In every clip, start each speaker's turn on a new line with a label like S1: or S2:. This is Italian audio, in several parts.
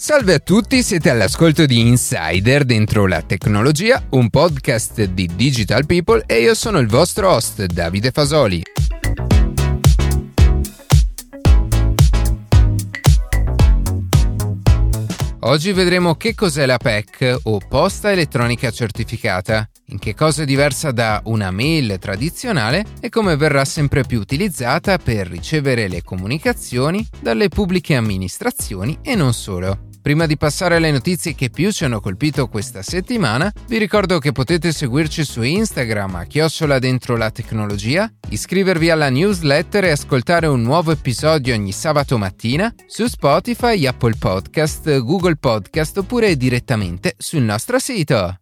S1: Salve a tutti, siete all'ascolto di Insider dentro la tecnologia, un podcast di Digital People e io sono il vostro host Davide Fasoli. Oggi vedremo che cos'è la PEC o posta elettronica certificata, in che cosa è diversa da una mail tradizionale e come verrà sempre più utilizzata per ricevere le comunicazioni dalle pubbliche amministrazioni e non solo. Prima di passare alle notizie che più ci hanno colpito questa settimana, vi ricordo che potete seguirci su Instagram a chiocciola dentro la tecnologia, iscrivervi alla newsletter e ascoltare un nuovo episodio ogni sabato mattina su Spotify, Apple Podcast, Google Podcast oppure direttamente sul nostro sito.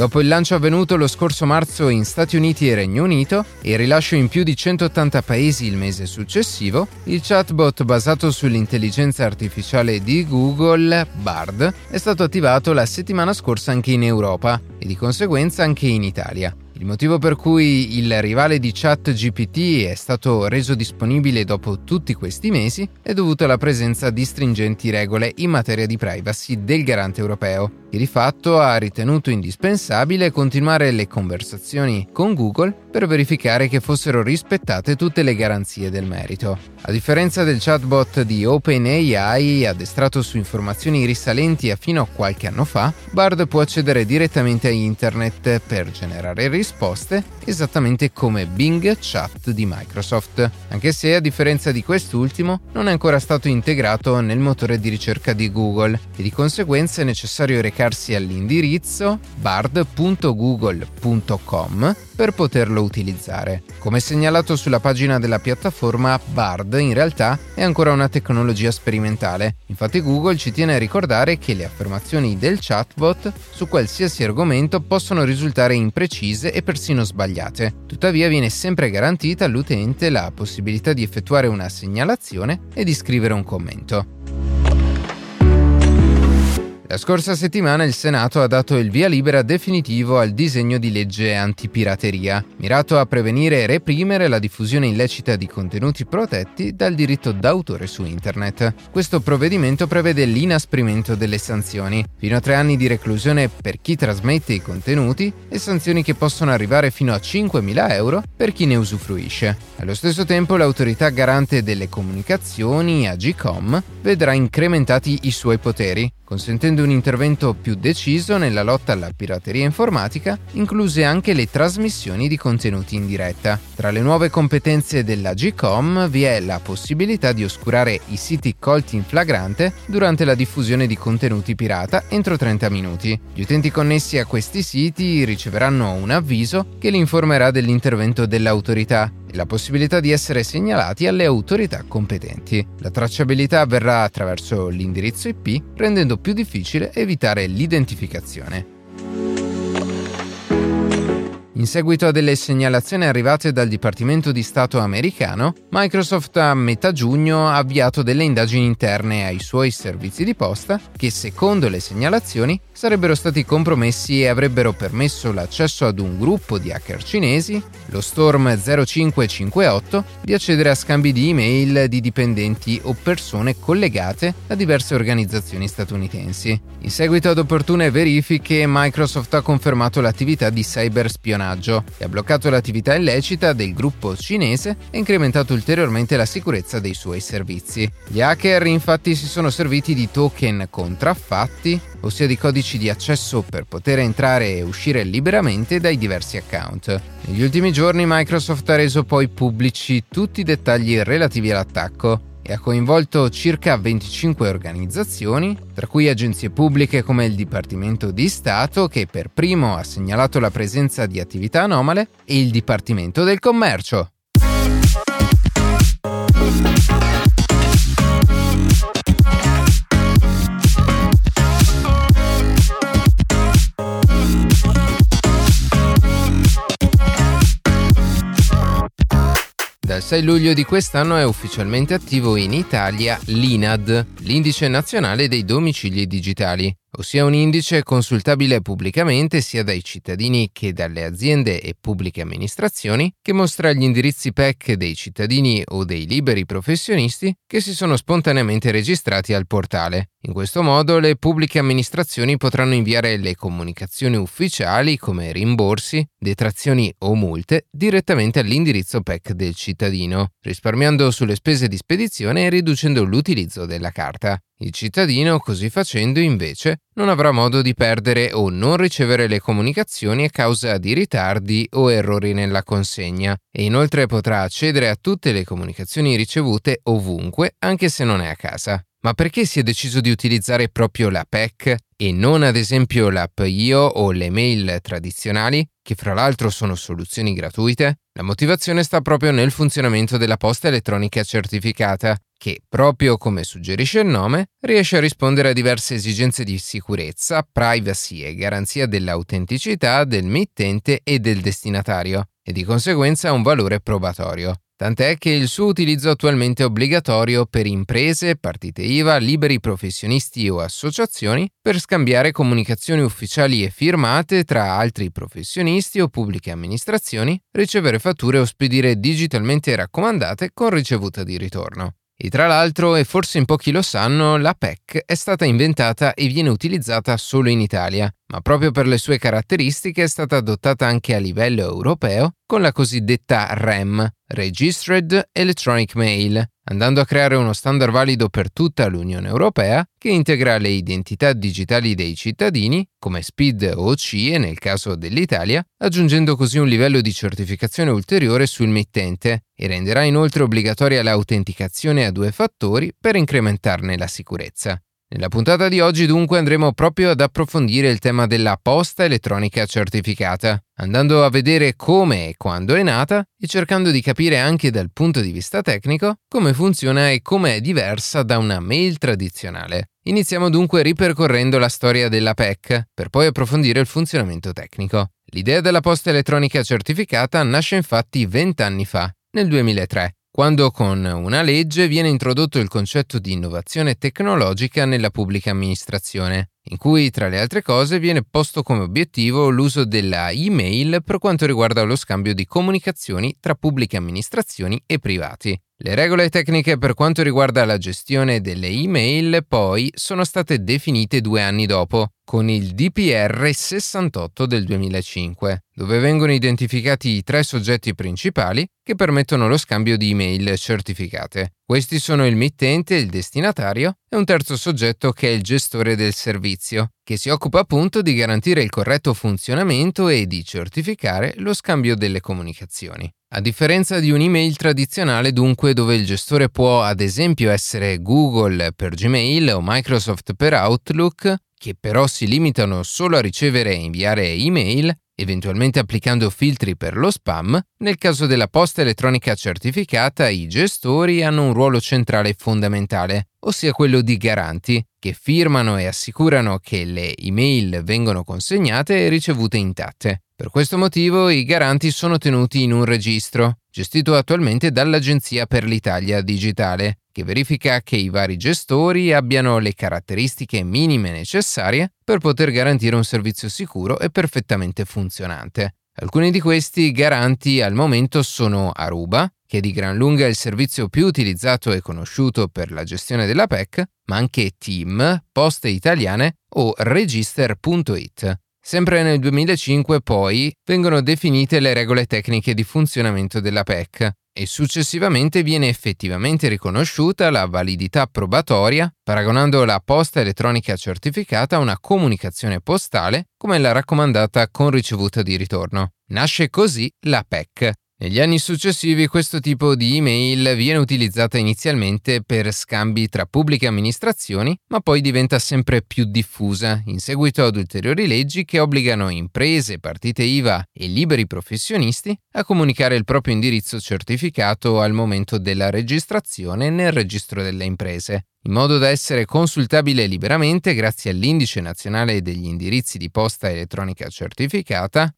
S1: Dopo il lancio avvenuto lo scorso marzo in Stati Uniti e Regno Unito e il rilascio in più di 180 paesi il mese successivo, il chatbot basato sull'intelligenza artificiale di Google, Bard, è stato attivato la settimana scorsa anche in Europa e di conseguenza anche in Italia. Il motivo per cui il rivale di ChatGPT è stato reso disponibile dopo tutti questi mesi è dovuto alla presenza di stringenti regole in materia di privacy del garante europeo, che di fatto ha ritenuto indispensabile continuare le conversazioni con Google per verificare che fossero rispettate tutte le garanzie del merito. A differenza del chatbot di OpenAI addestrato su informazioni risalenti a fino a qualche anno fa, Bard può accedere direttamente a internet per generare risposte esattamente come Bing Chat di Microsoft, anche se a differenza di quest'ultimo non è ancora stato integrato nel motore di ricerca di Google e di conseguenza è necessario recarsi all'indirizzo bard.google.com per poterlo utilizzare. Come segnalato sulla pagina della piattaforma, Bard in realtà è ancora una tecnologia sperimentale, infatti Google ci tiene a ricordare che le affermazioni del chatbot su qualsiasi argomento possono risultare imprecise e persino sbagliate. Tuttavia viene sempre garantita all'utente la possibilità di effettuare una segnalazione e di scrivere un commento. La scorsa settimana il Senato ha dato il via libera definitivo al disegno di legge antipirateria, mirato a prevenire e reprimere la diffusione illecita di contenuti protetti dal diritto d'autore su Internet. Questo provvedimento prevede l'inasprimento delle sanzioni, fino a tre anni di reclusione per chi trasmette i contenuti e sanzioni che possono arrivare fino a 5.000 euro per chi ne usufruisce. Allo stesso tempo l'autorità garante delle comunicazioni, AGCOM, vedrà incrementati i suoi poteri, consentendo un intervento più deciso nella lotta alla pirateria informatica, incluse anche le trasmissioni di contenuti in diretta. Tra le nuove competenze della GCOM vi è la possibilità di oscurare i siti colti in flagrante durante la diffusione di contenuti pirata entro 30 minuti. Gli utenti connessi a questi siti riceveranno un avviso che li informerà dell'intervento dell'autorità e la possibilità di essere segnalati alle autorità competenti. La tracciabilità avverrà attraverso l'indirizzo IP, rendendo più difficile evitare l'identificazione. In seguito a delle segnalazioni arrivate dal Dipartimento di Stato americano, Microsoft a metà giugno ha avviato delle indagini interne ai suoi servizi di posta che, secondo le segnalazioni, sarebbero stati compromessi e avrebbero permesso l'accesso ad un gruppo di hacker cinesi, lo Storm 0558, di accedere a scambi di email di dipendenti o persone collegate a diverse organizzazioni statunitensi. In seguito ad opportune verifiche, Microsoft ha confermato l'attività di cyberspionaggio spionaggio e ha bloccato l'attività illecita del gruppo cinese e incrementato ulteriormente la sicurezza dei suoi servizi. Gli hacker infatti si sono serviti di token contraffatti, ossia di codici di accesso per poter entrare e uscire liberamente dai diversi account. Negli ultimi giorni Microsoft ha reso poi pubblici tutti i dettagli relativi all'attacco e ha coinvolto circa 25 organizzazioni, tra cui agenzie pubbliche come il Dipartimento di Stato, che per primo ha segnalato la presenza di attività anomale, e il Dipartimento del Commercio. Dal 6 luglio di quest'anno è ufficialmente attivo in Italia l'INAD, l'indice nazionale dei domicili digitali. Ossia un indice consultabile pubblicamente sia dai cittadini che dalle aziende e pubbliche amministrazioni, che mostra gli indirizzi PEC dei cittadini o dei liberi professionisti che si sono spontaneamente registrati al portale. In questo modo le pubbliche amministrazioni potranno inviare le comunicazioni ufficiali come rimborsi, detrazioni o multe direttamente all'indirizzo PEC del cittadino, risparmiando sulle spese di spedizione e riducendo l'utilizzo della carta. Il cittadino, così facendo, invece, non avrà modo di perdere o non ricevere le comunicazioni a causa di ritardi o errori nella consegna e inoltre potrà accedere a tutte le comunicazioni ricevute ovunque, anche se non è a casa. Ma perché si è deciso di utilizzare proprio la PEC e non ad esempio l'app IO o le mail tradizionali, che fra l'altro sono soluzioni gratuite? La motivazione sta proprio nel funzionamento della posta elettronica certificata, che, proprio come suggerisce il nome, riesce a rispondere a diverse esigenze di sicurezza, privacy e garanzia dell'autenticità del mittente e del destinatario, e di conseguenza ha un valore probatorio. Tant'è che il suo utilizzo attualmente è obbligatorio per imprese, partite IVA, liberi professionisti o associazioni per scambiare comunicazioni ufficiali e firmate tra altri professionisti o pubbliche amministrazioni, ricevere fatture o spedire digitalmente raccomandate con ricevuta di ritorno. E tra l'altro, e forse in pochi lo sanno, la PEC è stata inventata e viene utilizzata solo in Italia, ma proprio per le sue caratteristiche è stata adottata anche a livello europeo con la cosiddetta REM, Registered Electronic Mail, andando a creare uno standard valido per tutta l'Unione Europea che integra le identità digitali dei cittadini, come SPID o CIE nel caso dell'Italia, aggiungendo così un livello di certificazione ulteriore sul mittente e renderà inoltre obbligatoria l'autenticazione a due fattori per incrementarne la sicurezza. Nella puntata di oggi dunque andremo proprio ad approfondire il tema della posta elettronica certificata, andando a vedere come e quando è nata e cercando di capire anche dal punto di vista tecnico come funziona e come è diversa da una mail tradizionale. Iniziamo dunque ripercorrendo la storia della PEC, per poi approfondire il funzionamento tecnico. L'idea della posta elettronica certificata nasce infatti 20 anni fa, nel 2003, quando con una legge viene introdotto il concetto di innovazione tecnologica nella pubblica amministrazione, in cui tra le altre cose viene posto come obiettivo l'uso della email per quanto riguarda lo scambio di comunicazioni tra pubbliche amministrazioni e privati. Le regole tecniche per quanto riguarda la gestione delle email poi sono state definite due anni dopo, con il DPR 68 del 2005, dove vengono identificati i tre soggetti principali che permettono lo scambio di email certificate. Questi sono il mittente, il destinatario e un terzo soggetto che è il gestore del servizio, che si occupa appunto di garantire il corretto funzionamento e di certificare lo scambio delle comunicazioni. A differenza di un'email tradizionale dunque dove il gestore può ad esempio essere Google per Gmail o Microsoft per Outlook, che però si limitano solo a ricevere e inviare email, eventualmente applicando filtri per lo spam, nel caso della posta elettronica certificata i gestori hanno un ruolo centrale fondamentale, ossia quello di garanti, che firmano e assicurano che le email vengono consegnate e ricevute intatte. Per questo motivo i garanti sono tenuti in un registro, gestito attualmente dall'Agenzia per l'Italia Digitale, che verifica che i vari gestori abbiano le caratteristiche minime necessarie per poter garantire un servizio sicuro e perfettamente funzionante. Alcuni di questi garanti al momento sono Aruba, che è di gran lunga il servizio più utilizzato e conosciuto per la gestione della PEC, ma anche Team, Poste Italiane o Register.it. Sempre nel 2005 poi vengono definite le regole tecniche di funzionamento della PEC e successivamente viene effettivamente riconosciuta la validità probatoria paragonando la posta elettronica certificata a una comunicazione postale come la raccomandata con ricevuta di ritorno. Nasce così la PEC, negli anni successivi questo tipo di email viene utilizzata inizialmente per scambi tra pubbliche amministrazioni, ma poi diventa sempre più diffusa in seguito ad ulteriori leggi che obbligano imprese, partite IVA e liberi professionisti a comunicare il proprio indirizzo certificato al momento della registrazione nel registro delle imprese, in modo da essere consultabile liberamente grazie all'Indice nazionale degli indirizzi di posta elettronica certificata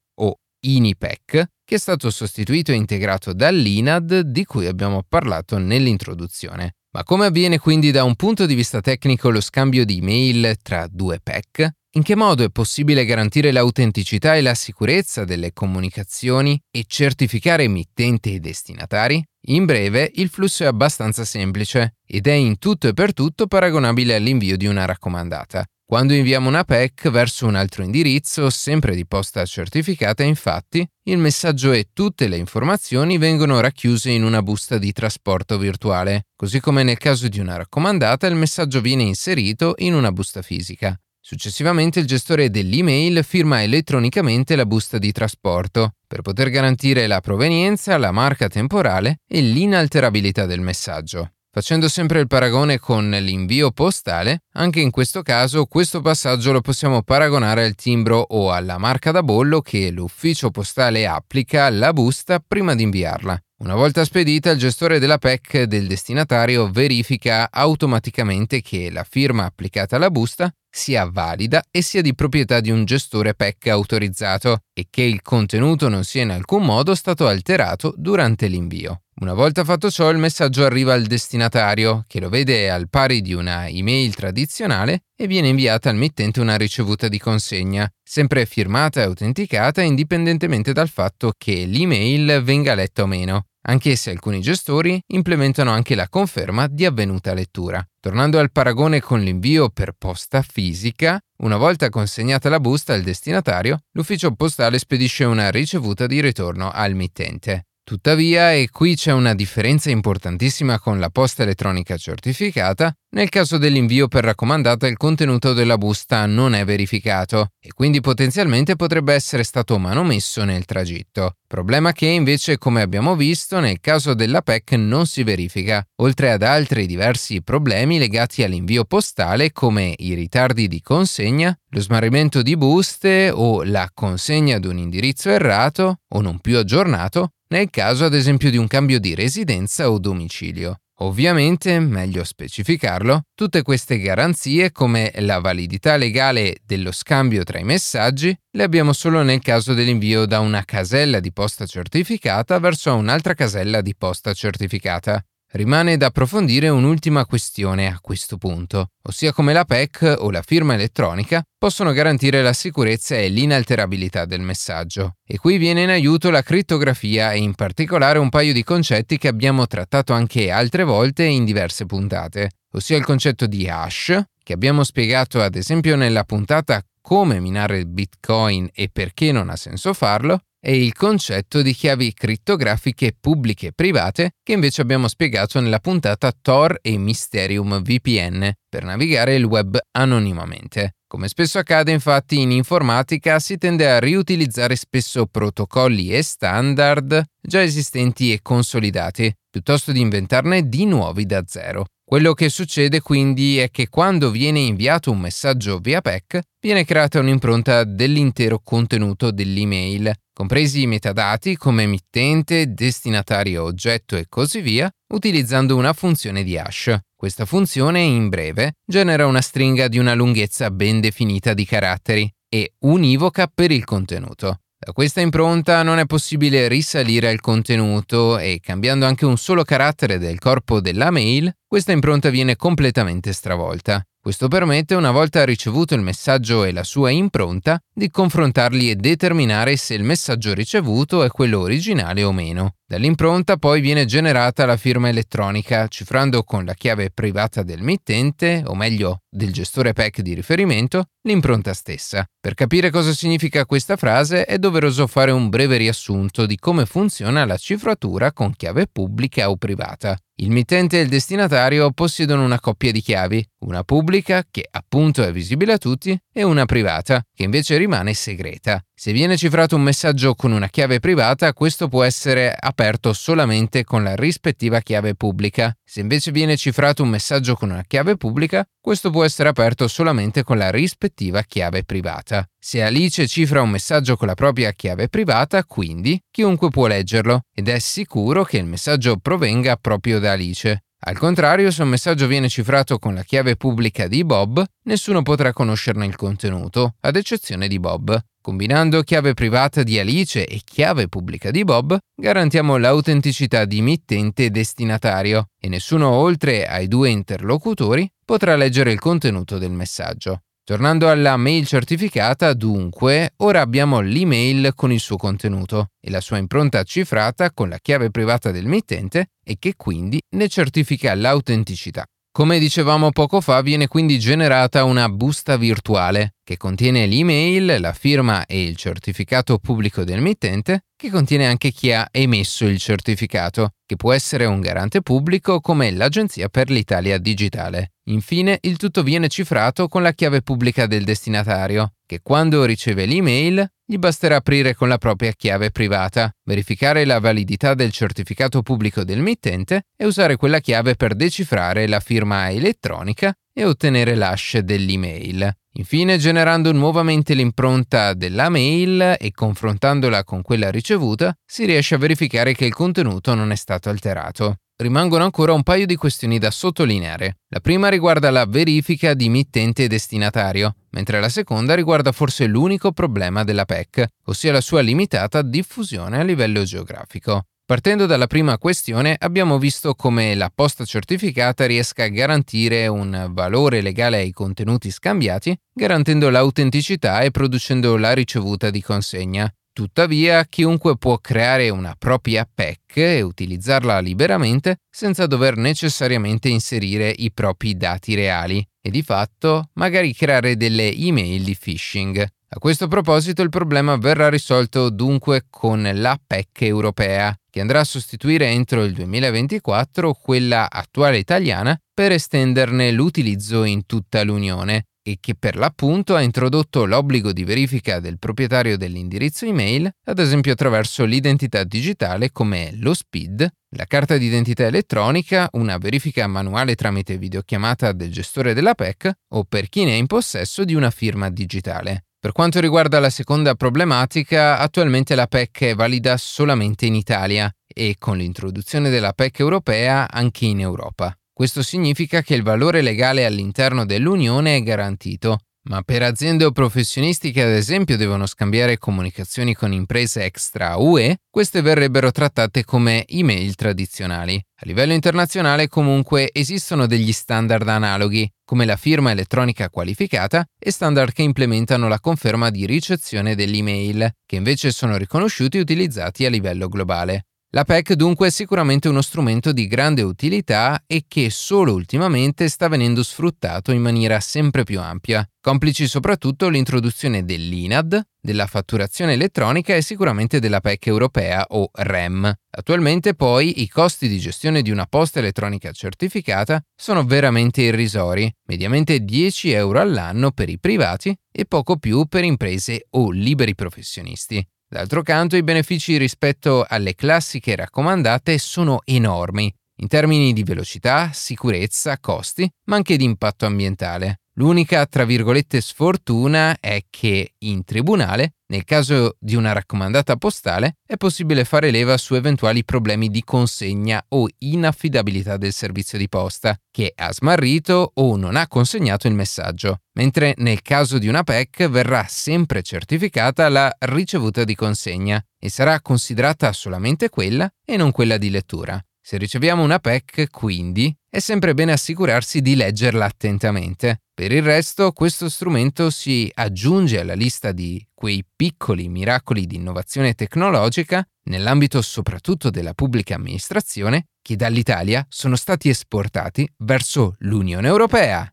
S1: INIPEC che è stato sostituito e integrato dall'INAD di cui abbiamo parlato nell'introduzione. Ma come avviene quindi da un punto di vista tecnico lo scambio di email tra due PEC? In che modo è possibile garantire l'autenticità e la sicurezza delle comunicazioni e certificare emittenti e destinatari? In breve, il flusso è abbastanza semplice ed è in tutto e per tutto paragonabile all'invio di una raccomandata. Quando inviamo una PEC verso un altro indirizzo, sempre di posta certificata, infatti, il messaggio e tutte le informazioni vengono racchiuse in una busta di trasporto virtuale, così come nel caso di una raccomandata il messaggio viene inserito in una busta fisica. Successivamente il gestore dell'email firma elettronicamente la busta di trasporto per poter garantire la provenienza, la marca temporale e l'inalterabilità del messaggio. Facendo sempre il paragone con l'invio postale, anche in questo caso questo passaggio lo possiamo paragonare al timbro o alla marca da bollo che l'ufficio postale applica alla busta prima di inviarla. Una volta spedita, il gestore della PEC del destinatario verifica automaticamente che la firma applicata alla busta sia valida e sia di proprietà di un gestore PEC autorizzato e che il contenuto non sia in alcun modo stato alterato durante l'invio. Una volta fatto ciò, il messaggio arriva al destinatario, che lo vede al pari di una email tradizionale e viene inviata al mittente una ricevuta di consegna, sempre firmata e autenticata indipendentemente dal fatto che l'email venga letta o meno anche se alcuni gestori implementano anche la conferma di avvenuta lettura. Tornando al paragone con l'invio per posta fisica, una volta consegnata la busta al destinatario, l'ufficio postale spedisce una ricevuta di ritorno al mittente. Tuttavia, e qui c'è una differenza importantissima con la posta elettronica certificata, nel caso dell'invio per raccomandata il contenuto della busta non è verificato e quindi potenzialmente potrebbe essere stato manomesso nel tragitto. Problema che invece, come abbiamo visto, nel caso della PEC non si verifica, oltre ad altri diversi problemi legati all'invio postale come i ritardi di consegna, lo smarrimento di buste o la consegna ad un indirizzo errato o non più aggiornato, nel caso ad esempio di un cambio di residenza o domicilio. Ovviamente, meglio specificarlo, tutte queste garanzie come la validità legale dello scambio tra i messaggi le abbiamo solo nel caso dell'invio da una casella di posta certificata verso un'altra casella di posta certificata. Rimane da approfondire un'ultima questione a questo punto, ossia come la PEC o la firma elettronica possono garantire la sicurezza e l'inalterabilità del messaggio. E qui viene in aiuto la crittografia e in particolare un paio di concetti che abbiamo trattato anche altre volte in diverse puntate, ossia il concetto di hash, che abbiamo spiegato ad esempio nella puntata come minare il Bitcoin e perché non ha senso farlo, e il concetto di chiavi crittografiche pubbliche e private che invece abbiamo spiegato nella puntata Tor e Mysterium VPN per navigare il web anonimamente. Come spesso accade infatti in informatica si tende a riutilizzare spesso protocolli e standard già esistenti e consolidati, piuttosto di inventarne di nuovi da zero. Quello che succede quindi è che quando viene inviato un messaggio via PEC, viene creata un'impronta dell'intero contenuto dell'email, compresi i metadati come emittente, destinatario oggetto e così via, utilizzando una funzione di hash. Questa funzione, in breve, genera una stringa di una lunghezza ben definita di caratteri e univoca per il contenuto. Da questa impronta non è possibile risalire al contenuto e cambiando anche un solo carattere del corpo della mail, questa impronta viene completamente stravolta. Questo permette, una volta ricevuto il messaggio e la sua impronta, di confrontarli e determinare se il messaggio ricevuto è quello originale o meno. Dall'impronta poi viene generata la firma elettronica, cifrando con la chiave privata del mittente, o meglio del gestore PEC di riferimento, l'impronta stessa. Per capire cosa significa questa frase è doveroso fare un breve riassunto di come funziona la cifratura con chiave pubblica o privata. Il mittente e il destinatario possiedono una coppia di chiavi, una pubblica, che appunto è visibile a tutti, e una privata, che invece rimane segreta. Se viene cifrato un messaggio con una chiave privata, questo può essere aperto solamente con la rispettiva chiave pubblica. Se invece viene cifrato un messaggio con una chiave pubblica, questo può essere aperto solamente con la rispettiva chiave privata. Se Alice cifra un messaggio con la propria chiave privata, quindi chiunque può leggerlo ed è sicuro che il messaggio provenga proprio da Alice. Al contrario, se un messaggio viene cifrato con la chiave pubblica di Bob, nessuno potrà conoscerne il contenuto, ad eccezione di Bob. Combinando chiave privata di Alice e chiave pubblica di Bob, garantiamo l'autenticità di mittente e destinatario e nessuno oltre ai due interlocutori potrà leggere il contenuto del messaggio. Tornando alla mail certificata, dunque, ora abbiamo l'email con il suo contenuto e la sua impronta cifrata con la chiave privata del mittente e che quindi ne certifica l'autenticità. Come dicevamo poco fa, viene quindi generata una busta virtuale che contiene l'email, la firma e il certificato pubblico del mittente, che contiene anche chi ha emesso il certificato, che può essere un garante pubblico come l'Agenzia per l'Italia Digitale. Infine, il tutto viene cifrato con la chiave pubblica del destinatario, che quando riceve l'email gli basterà aprire con la propria chiave privata, verificare la validità del certificato pubblico del mittente e usare quella chiave per decifrare la firma elettronica e ottenere l'hash dell'email. Infine, generando nuovamente l'impronta della mail e confrontandola con quella ricevuta, si riesce a verificare che il contenuto non è stato alterato rimangono ancora un paio di questioni da sottolineare. La prima riguarda la verifica di mittente e destinatario, mentre la seconda riguarda forse l'unico problema della PEC, ossia la sua limitata diffusione a livello geografico. Partendo dalla prima questione, abbiamo visto come la posta certificata riesca a garantire un valore legale ai contenuti scambiati, garantendo l'autenticità e producendo la ricevuta di consegna. Tuttavia, chiunque può creare una propria PEC e utilizzarla liberamente senza dover necessariamente inserire i propri dati reali e di fatto magari creare delle email di phishing. A questo proposito il problema verrà risolto dunque con la PEC europea, che andrà a sostituire entro il 2024 quella attuale italiana per estenderne l'utilizzo in tutta l'Unione e che per l'appunto ha introdotto l'obbligo di verifica del proprietario dell'indirizzo email, ad esempio attraverso l'identità digitale come lo SPID, la carta d'identità elettronica, una verifica manuale tramite videochiamata del gestore della PEC o per chi ne è in possesso di una firma digitale. Per quanto riguarda la seconda problematica, attualmente la PEC è valida solamente in Italia e con l'introduzione della PEC europea anche in Europa. Questo significa che il valore legale all'interno dell'Unione è garantito, ma per aziende o professionisti che ad esempio devono scambiare comunicazioni con imprese extra UE, queste verrebbero trattate come email tradizionali. A livello internazionale comunque esistono degli standard analoghi, come la firma elettronica qualificata e standard che implementano la conferma di ricezione dell'email, che invece sono riconosciuti e utilizzati a livello globale. La PEC dunque è sicuramente uno strumento di grande utilità e che solo ultimamente sta venendo sfruttato in maniera sempre più ampia, complici soprattutto l'introduzione dell'INAD, della fatturazione elettronica e sicuramente della PEC europea o REM. Attualmente poi i costi di gestione di una posta elettronica certificata sono veramente irrisori, mediamente 10 euro all'anno per i privati e poco più per imprese o liberi professionisti. D'altro canto i benefici rispetto alle classiche raccomandate sono enormi, in termini di velocità, sicurezza, costi, ma anche di impatto ambientale. L'unica, tra virgolette, sfortuna è che in tribunale, nel caso di una raccomandata postale, è possibile fare leva su eventuali problemi di consegna o inaffidabilità del servizio di posta, che ha smarrito o non ha consegnato il messaggio, mentre nel caso di una PEC verrà sempre certificata la ricevuta di consegna e sarà considerata solamente quella e non quella di lettura. Se riceviamo una PEC, quindi, è sempre bene assicurarsi di leggerla attentamente. Per il resto, questo strumento si aggiunge alla lista di quei piccoli miracoli di innovazione tecnologica, nell'ambito soprattutto della pubblica amministrazione, che dall'Italia sono stati esportati verso l'Unione Europea.